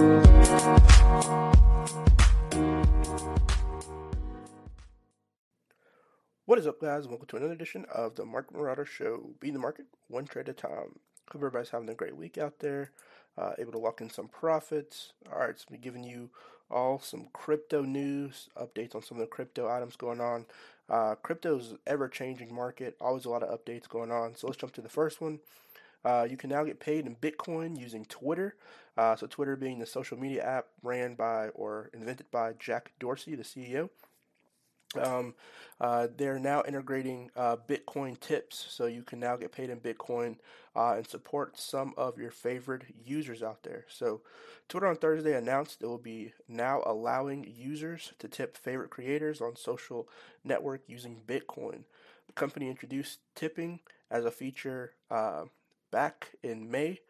What is up, guys? Welcome to another edition of the Market Marauder Show. Being the market one trade at a time. Hope everybody's having a great week out there, uh, able to lock in some profits. All right, so I'm giving you all some crypto news, updates on some of the crypto items going on. Uh, crypto's ever changing market, always a lot of updates going on. So let's jump to the first one. Uh, you can now get paid in Bitcoin using Twitter. Uh, so Twitter being the social media app ran by or invented by Jack Dorsey, the CEO. Um, uh, they're now integrating uh, Bitcoin tips, so you can now get paid in Bitcoin uh, and support some of your favorite users out there. So, Twitter on Thursday announced it will be now allowing users to tip favorite creators on social network using Bitcoin. The company introduced tipping as a feature uh, back in May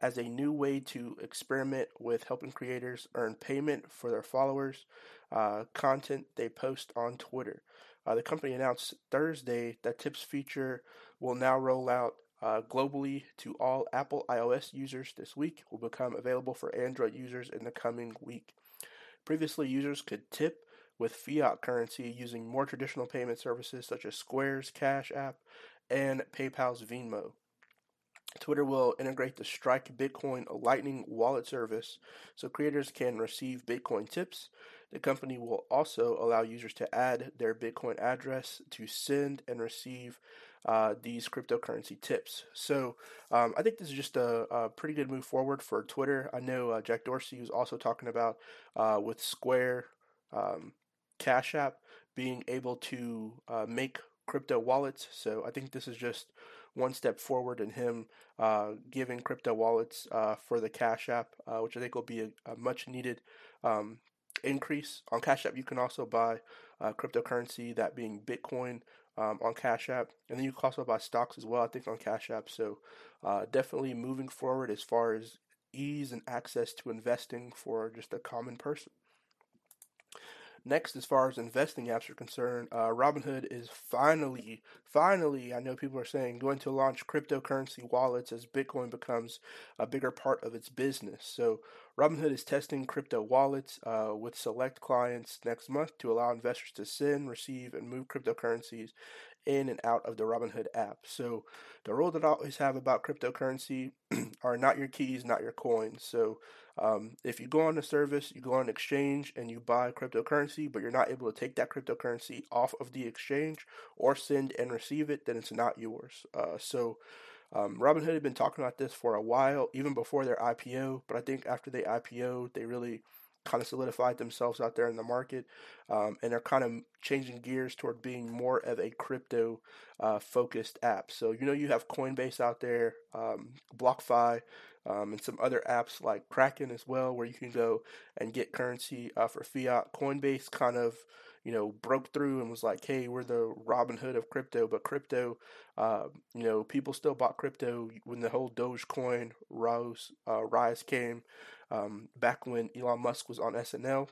as a new way to experiment with helping creators earn payment for their followers uh, content they post on Twitter. Uh, the company announced Thursday that Tips feature will now roll out uh, globally to all Apple iOS users this week, will become available for Android users in the coming week. Previously, users could tip with fiat currency using more traditional payment services such as Square's Cash App and PayPal's Venmo. Twitter will integrate the Strike Bitcoin Lightning wallet service so creators can receive Bitcoin tips. The company will also allow users to add their Bitcoin address to send and receive uh, these cryptocurrency tips. So um, I think this is just a, a, pretty good move forward for Twitter. I know uh, Jack Dorsey was also talking about uh, with Square um, Cash App being able to uh, make crypto wallets. So I think this is just one step forward in him uh, giving crypto wallets uh, for the Cash App, uh, which I think will be a, a much needed um, increase. On Cash App, you can also buy uh, cryptocurrency, that being Bitcoin, um, on Cash App, and then you can also buy stocks as well. I think on Cash App. So uh, definitely moving forward as far as ease and access to investing for just a common person. Next, as far as investing apps are concerned, uh, Robinhood is finally, finally, I know people are saying, going to launch cryptocurrency wallets as Bitcoin becomes a bigger part of its business. So, Robinhood is testing crypto wallets uh, with select clients next month to allow investors to send, receive, and move cryptocurrencies in and out of the Robinhood app. So, the rule that I always have about cryptocurrency are not your keys, not your coins. So, um, if you go on the service, you go on exchange and you buy cryptocurrency, but you're not able to take that cryptocurrency off of the exchange or send and receive it, then it's not yours. Uh, so, um, Robinhood had been talking about this for a while, even before their IPO. But I think after they IPO, they really kind of solidified themselves out there in the market, um, and they're kind of changing gears toward being more of a crypto uh, focused app. So you know you have Coinbase out there, um, BlockFi, um, and some other apps like Kraken as well, where you can go and get currency uh, for fiat. Coinbase kind of you know, broke through and was like, "Hey, we're the Robin Hood of crypto." But crypto, uh, you know, people still bought crypto when the whole Dogecoin rose, uh, rise came um, back when Elon Musk was on SNL.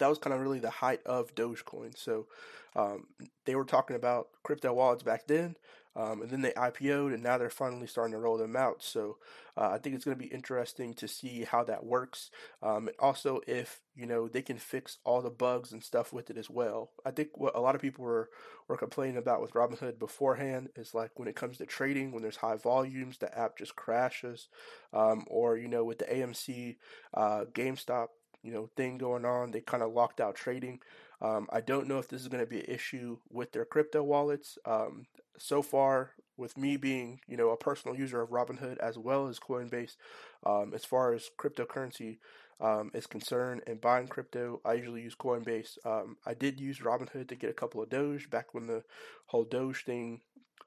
That was kind of really the height of Dogecoin. So um, they were talking about crypto wallets back then. Um, and then they IPO'd, and now they're finally starting to roll them out. So uh, I think it's going to be interesting to see how that works. Um, and also, if you know they can fix all the bugs and stuff with it as well. I think what a lot of people were were complaining about with Robinhood beforehand is like when it comes to trading, when there's high volumes, the app just crashes, um, or you know with the AMC, uh, GameStop, you know thing going on, they kind of locked out trading. Um, I don't know if this is going to be an issue with their crypto wallets. Um, so far, with me being you know a personal user of Robinhood as well as Coinbase, um, as far as cryptocurrency um, is concerned and buying crypto, I usually use Coinbase. Um, I did use Robinhood to get a couple of Doge back when the whole Doge thing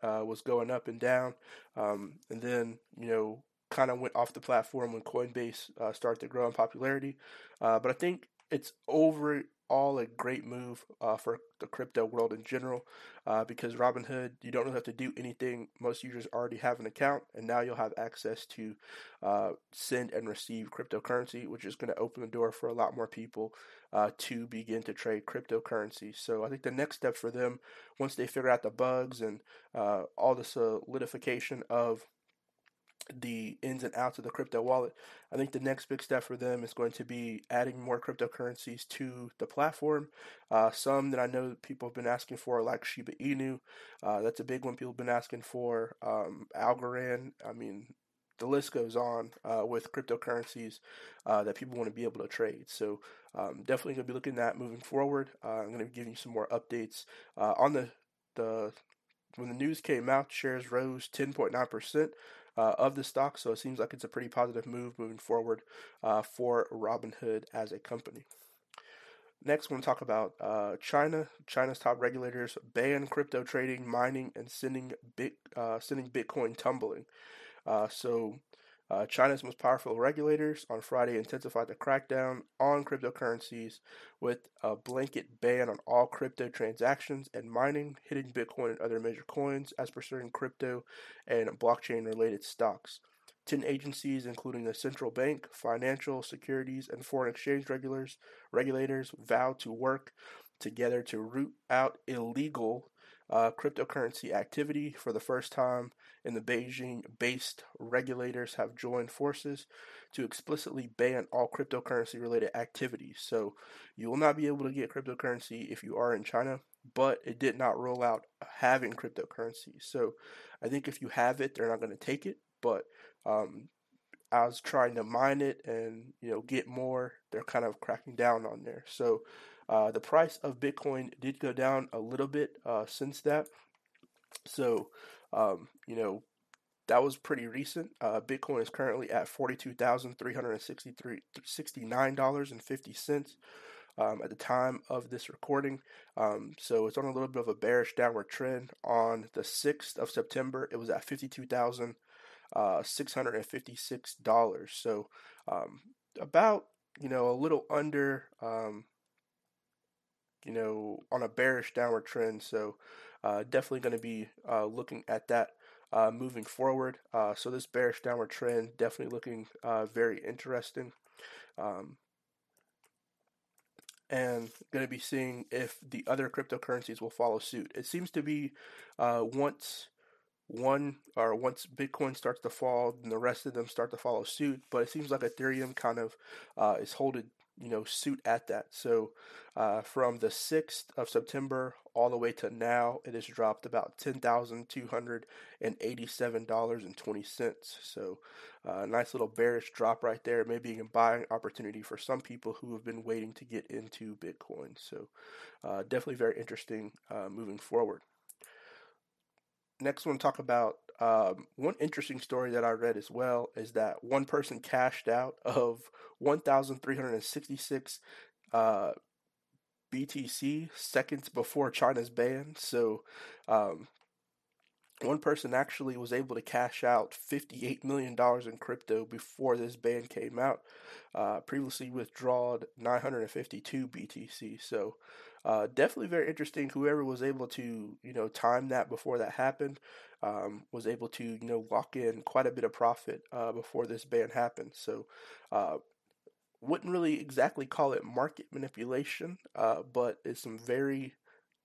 uh, was going up and down, um, and then you know kind of went off the platform when Coinbase uh, started to grow in popularity. Uh, but I think it's overall a great move uh, for the crypto world in general uh, because Robinhood, you don't really have to do anything. Most users already have an account, and now you'll have access to uh, send and receive cryptocurrency, which is going to open the door for a lot more people uh, to begin to trade cryptocurrency. So I think the next step for them, once they figure out the bugs and all the solidification of the ins and outs of the crypto wallet. I think the next big step for them is going to be adding more cryptocurrencies to the platform. Uh, some that I know people have been asking for, like Shiba Inu, uh, that's a big one people have been asking for. Um, Algorand, I mean, the list goes on uh, with cryptocurrencies uh, that people want to be able to trade. So um, definitely going to be looking at moving forward. Uh, I'm going to be giving you some more updates uh, on the the when the news came out. Shares rose 10.9 percent uh, of the stock. So it seems like it's a pretty positive move moving forward uh, for Robinhood as a company. Next, we're going to talk about uh, China. China's top regulators ban crypto trading, mining, and sending bit, uh, sending Bitcoin tumbling. Uh, so uh, China's most powerful regulators on Friday intensified the crackdown on cryptocurrencies with a blanket ban on all crypto transactions and mining, hitting Bitcoin and other major coins, as per certain crypto and blockchain related stocks. 10 agencies, including the central bank, financial, securities, and foreign exchange regulators, regulators vowed to work together to root out illegal uh, cryptocurrency activity for the first time in the Beijing based regulators have joined forces to explicitly ban all cryptocurrency related activities. So you will not be able to get cryptocurrency if you are in China, but it did not roll out having cryptocurrency. So I think if you have it, they're not going to take it, but um, I was trying to mine it and you know get more. They're kind of cracking down on there. So uh, the price of Bitcoin did go down a little bit uh, since that. So, um, you know, that was pretty recent. Uh, Bitcoin is currently at $42,369.50 um, at the time of this recording. Um, so it's on a little bit of a bearish downward trend. On the 6th of September, it was at $52,656. Uh, so um, about, you know, a little under um, you know, on a bearish downward trend. So uh, definitely going to be uh, looking at that uh, moving forward. Uh, so this bearish downward trend definitely looking uh, very interesting. Um, and going to be seeing if the other cryptocurrencies will follow suit. It seems to be uh, once one or once Bitcoin starts to fall, then the rest of them start to follow suit. But it seems like Ethereum kind of is holding you know suit at that. So uh, from the sixth of September all the way to now, it has dropped about ten thousand two hundred and eighty-seven dollars and twenty cents. So a uh, nice little bearish drop right there, maybe a buying opportunity for some people who have been waiting to get into Bitcoin. So uh, definitely very interesting uh, moving forward. Next, I want to talk about um, one interesting story that I read as well is that one person cashed out of 1,366 uh, BTC seconds before China's ban. So, um, one person actually was able to cash out $58 million in crypto before this ban came out. Uh, previously withdrawn 952 BTC. So, uh, definitely very interesting. Whoever was able to, you know, time that before that happened, um, was able to, you know, lock in quite a bit of profit uh, before this ban happened. So, uh, wouldn't really exactly call it market manipulation, uh, but it's some very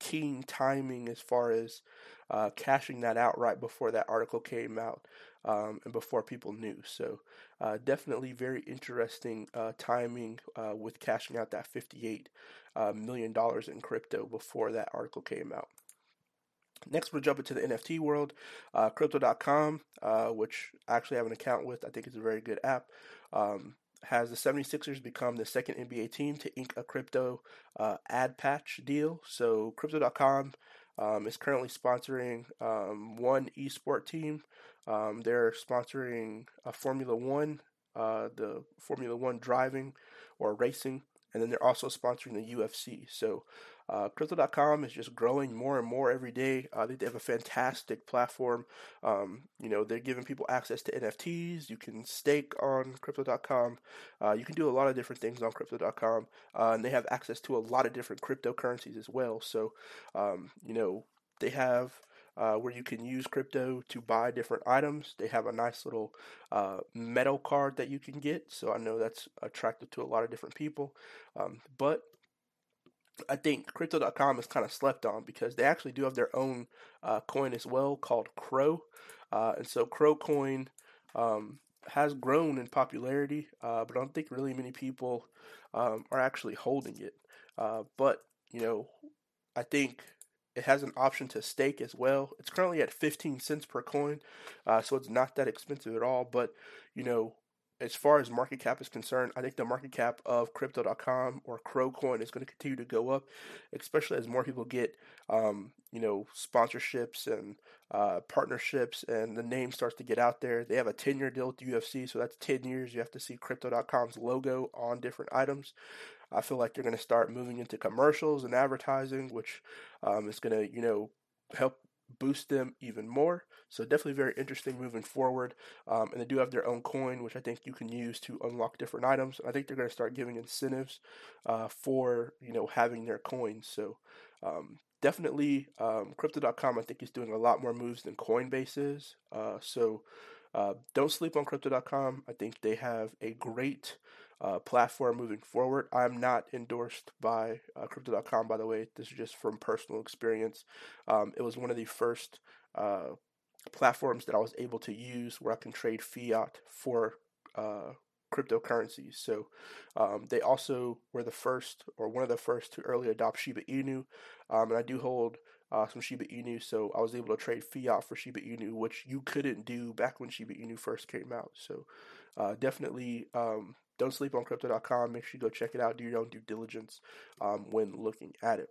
keen timing as far as uh, cashing that out right before that article came out um, and before people knew. So, uh, definitely very interesting uh, timing uh, with cashing out that 58 uh, million dollars in crypto before that article came out. Next, we'll jump into the NFT world. Uh, Crypto.com, which I actually have an account with, I think it's a very good app. Um, has the 76ers become the second NBA team to ink a crypto uh, ad patch deal. So, Crypto.com um, is currently sponsoring um, one esport team. Um, they're sponsoring a Formula One, uh, the Formula One driving or racing and then they're also sponsoring the UFC. So uh, Crypto.com is just growing more and more every day. Uh, they have a fantastic platform. Um, you know, they're giving people access to NFTs. You can stake on Crypto.com. Uh, you can do a lot of different things on Crypto.com, uh, and they have access to a lot of different cryptocurrencies as well. So, um, you know, they have uh, where you can use crypto to buy different items. They have a nice little uh, metal card that you can get, so I know that's attractive to a lot of different people. Um, but I think Crypto.com is kind of slept on because they actually do have their own uh, coin as well called CRO, uh, and so CRO Coin. um, has grown in popularity, uh, but I don't think really many people um, are actually holding it. Uh, but you know, I think it has an option to stake as well. It's currently at 15 cents per coin, uh, so it's not that expensive at all. But you know, as far as market cap is concerned, I think the market cap of Crypto.com or CRO coin is going to continue to go up, especially as more people get, um, you know, sponsorships and uh, partnerships, and the name starts to get out there. They have a 10-year deal with the UFC, so that's 10 years. You have to see Crypto.com's logo on different items. I feel like they're going to start moving into commercials and advertising, which um, is going to, you know, help boost them even more. So definitely very interesting moving forward. Um, and they do have their own coin, which I think you can use to unlock different items. I think they're going to start giving incentives uh, for you know having their coins. So um, definitely, um, Crypto.com I think is doing a lot more moves than Coinbase is. Uh, so uh, don't sleep on Crypto.com. I think they have a great uh, platform moving forward. I'm not endorsed by uh, Crypto.com, by the way. This is just from personal experience. Um, it was one of the first uh, platforms that I was able to use where I can trade fiat for uh, cryptocurrencies. So um, they also were the first, or one of the first, to early adopt Shiba Inu. Um, and I do hold uh, some Shiba Inu, so I was able to trade fiat for Shiba Inu, which you couldn't do back when Shiba Inu first came out. So uh, definitely um, don't sleep on crypto.com. Make sure you go check it out. Do your own due diligence um, when looking at it.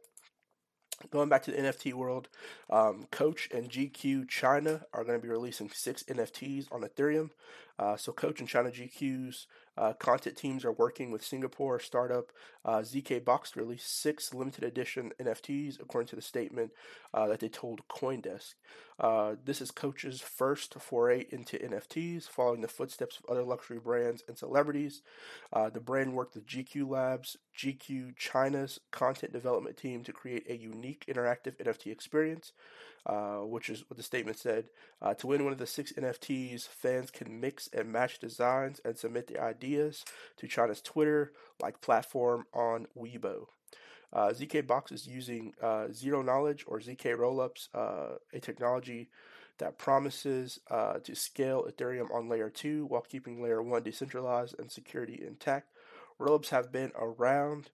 Going back to the NFT world, um, Coach and GQ China are going to be releasing six NFTs on Ethereum. Uh, so, Coach and China GQ's uh, content teams are working with Singapore startup uh, ZK Box to release six limited edition NFTs, according to the statement uh, that they told CoinDesk. Uh, this is Coach's first foray into NFTs, following the footsteps of other luxury brands and celebrities. Uh, the brand worked with GQ Labs, GQ China's content development team to create a unique interactive NFT experience. Uh, which is what the statement said. Uh, to win one of the six NFTs, fans can mix and match designs and submit their ideas to China's Twitter like platform on Weibo. Uh, ZK Box is using uh, zero knowledge or ZK rollups, uh, a technology that promises uh, to scale Ethereum on layer 2 while keeping layer 1 decentralized and security intact. Rollups have been around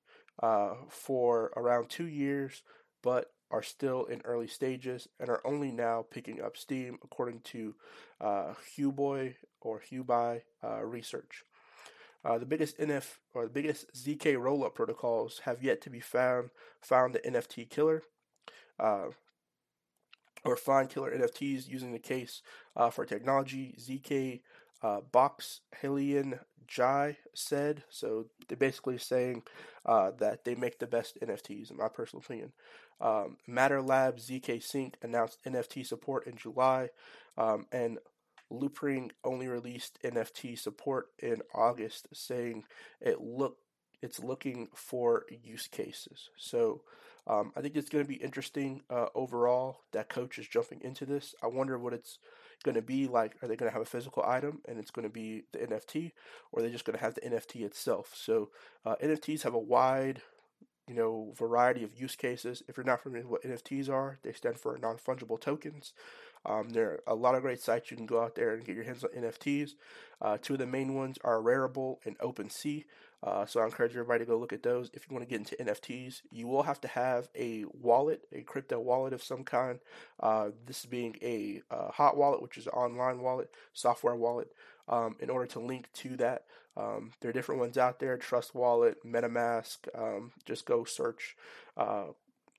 for around two years, but are still in early stages and are only now picking up steam, according to uh, Huboy or Hubai uh, research. Uh, the biggest NF or the biggest ZK rollup protocols have yet to be found found the NFT killer uh, or find killer NFTs using the case uh, for technology. ZK uh, Box Helian Jai said. So they're basically saying uh, that they make the best NFTs, in my personal opinion. Um, Matter Lab ZK Sync announced NFT support in July, um, and Loopring only released NFT support in August, saying it look it's looking for use cases. So um, I think it's going to be interesting uh, overall that coach is jumping into this. I wonder what it's going to be like. Are they going to have a physical item and it's going to be the NFT, or are they just going to have the NFT itself? So uh, NFTs have a wide you know, variety of use cases. If you're not familiar with what NFTs are, they stand for non-fungible tokens. Um, there are a lot of great sites you can go out there and get your hands on NFTs. Uh, two of the main ones are Rarible and OpenSea. Uh, so I encourage everybody to go look at those. If you want to get into NFTs, you will have to have a wallet, a crypto wallet of some kind. Uh, this being a uh, hot wallet, which is an online wallet, software wallet, um, in order to link to that. Um, there are different ones out there Trust Wallet, MetaMask. Um, just go search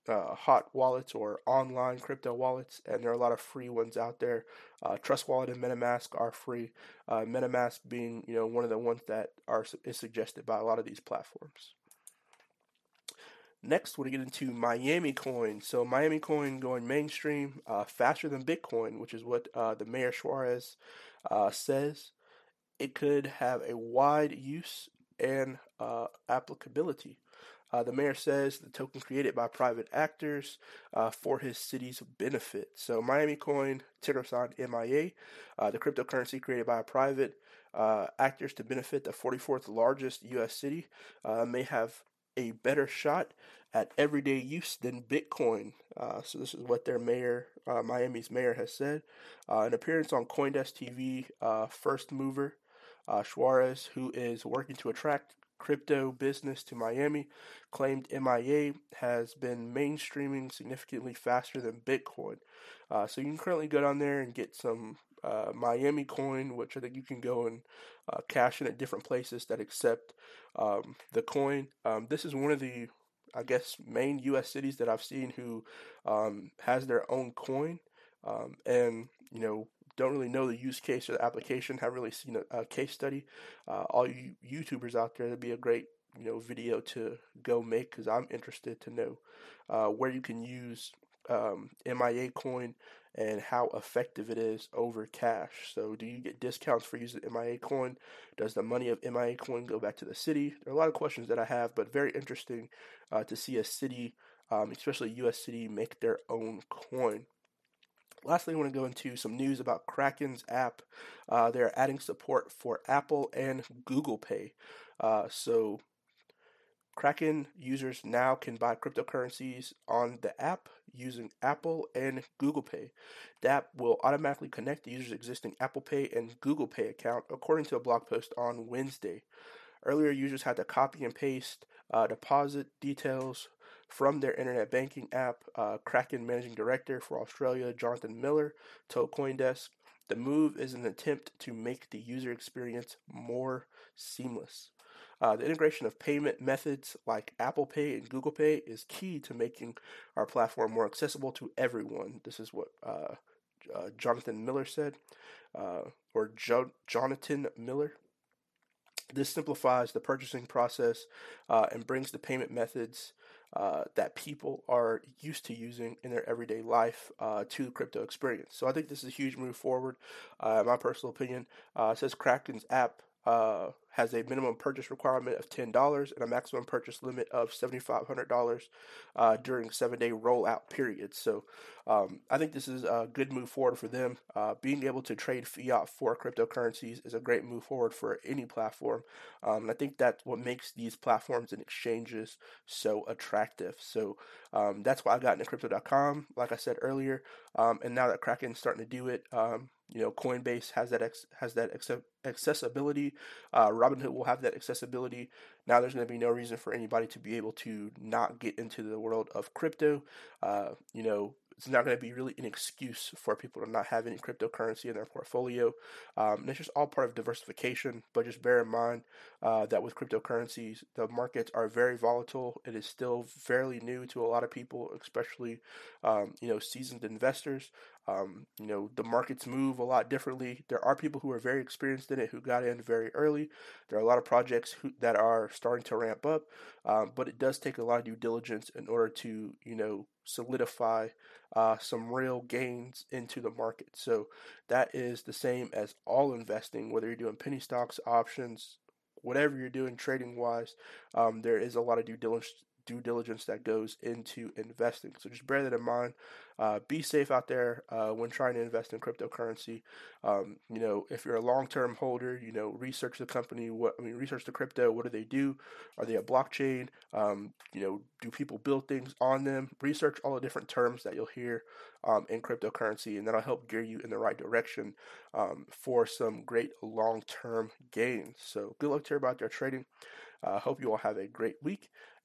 uh, hot wallets or online crypto wallets, and there are a lot of free ones out there. Uh, Trust Wallet and MetaMask are free. Uh, MetaMask being you know one of the ones that are is suggested by a lot of these platforms. Next, we're going to get into Miami Coin. So Miami Coin going mainstream uh, faster than Bitcoin, which is what uh, the Mayor Suarez uh, says. It could have a wide use and applicability. Uh, the mayor says the token created by private actors uh, for his city's benefit. So, Miami Coin, ticker sign MIA, uh, the cryptocurrency created by private uh, actors to benefit the 44th largest U.S. city, uh, may have a better shot at everyday use than Bitcoin. Uh, so this is what their mayor, Miami's mayor, has said. An appearance on CoinDesk TV, first mover uh, Suarez, who is working to attract crypto business to Miami, claimed MIA has been mainstreaming significantly faster than Bitcoin. Uh, so you can currently go down there and get some uh, Miami coin, which I think you can go and uh, cash in at different places that accept um, the coin. Um, this is one of the, I guess, main U.S. cities that I've seen who um, has their own coin, um, and you know don't really know the use case or the application. Haven't really seen a, a case study. Uh, all you YouTubers out there, that'd be a great you know video to go make because I'm interested to know uh, where you can use um, MIA coin and how effective it is over cash. So, do you get discounts for using MIA coin? Does the money of MIA coin go back to the city? There are a lot of questions that I have, but very interesting uh, to see a city, um, especially U.S. city, make their own coin. Lastly, I want to go into some news about Kraken's app. Uh, they're adding support for Apple and Google Pay. Uh, so, Kraken users now can buy cryptocurrencies on the app using Apple and Google Pay. The app will automatically connect the user's existing Apple Pay and Google Pay account, according to a blog post on Wednesday. Earlier, users had to copy and paste uh, deposit details from their internet banking app. Uh, Kraken managing director for Australia, Jonathan Miller, told CoinDesk the move is an attempt to make the user experience more seamless. Uh, the integration of payment methods like Apple Pay and Google Pay is key to making our platform more accessible to everyone. This is what uh, uh, Jonathan Miller said, uh, or jo- Jonathan Miller. This simplifies the purchasing process uh, and brings the payment methods uh, that people are used to using in their everyday life uh, to the crypto experience. So I think this is a huge move forward. Uh, my personal opinion uh, says Kraken's app uh, has a minimum purchase requirement of $10 and a maximum purchase limit of $7,500 uh, during seven day rollout period. So um, I think this is a good move forward for them. Uh, being able to trade fiat for cryptocurrencies is a great move forward for any platform. Um, and I think that's what makes these platforms and exchanges so attractive. So um, that's why I got into crypto.com, like I said earlier. Um, and now that Kraken's starting to do it, um, you know, Coinbase has that ex- has that accessibility. Uh, Robinhood will have that accessibility. Now there's going to be no reason for anybody to be able to not get into the world of crypto. Uh, you know, it's not going to be really an excuse for people to not have any cryptocurrency in their portfolio. Um, it's just all part of diversification, but just bear in mind uh, that with cryptocurrencies, the markets are very volatile. It is still fairly new to a lot of people, especially um, you know seasoned investors. Um, you know, the markets move a lot differently. There are people who are very experienced in it who got in very early. There are a lot of projects who, that are starting to ramp up, um, but it does take a lot of due diligence in order to, you know, solidify uh, some real gains into the market. So that is the same as all investing, whether you're doing penny stocks, options, whatever you're doing trading wise. Um, there is a lot of due diligence due diligence that goes into investing. So just bear that in mind. Uh, be safe out there uh, when trying to invest in cryptocurrency. Um, you know, if you're a long-term holder, you know, research the company. What I mean, research the crypto. What do they do? Are they a blockchain? Um, you know, do people build things on them? Research all the different terms that you'll hear um, in cryptocurrency, and that'll help gear you in the right direction um, for some great long-term gains. So good luck to everybody out there trading. I uh, hope you all have a great week,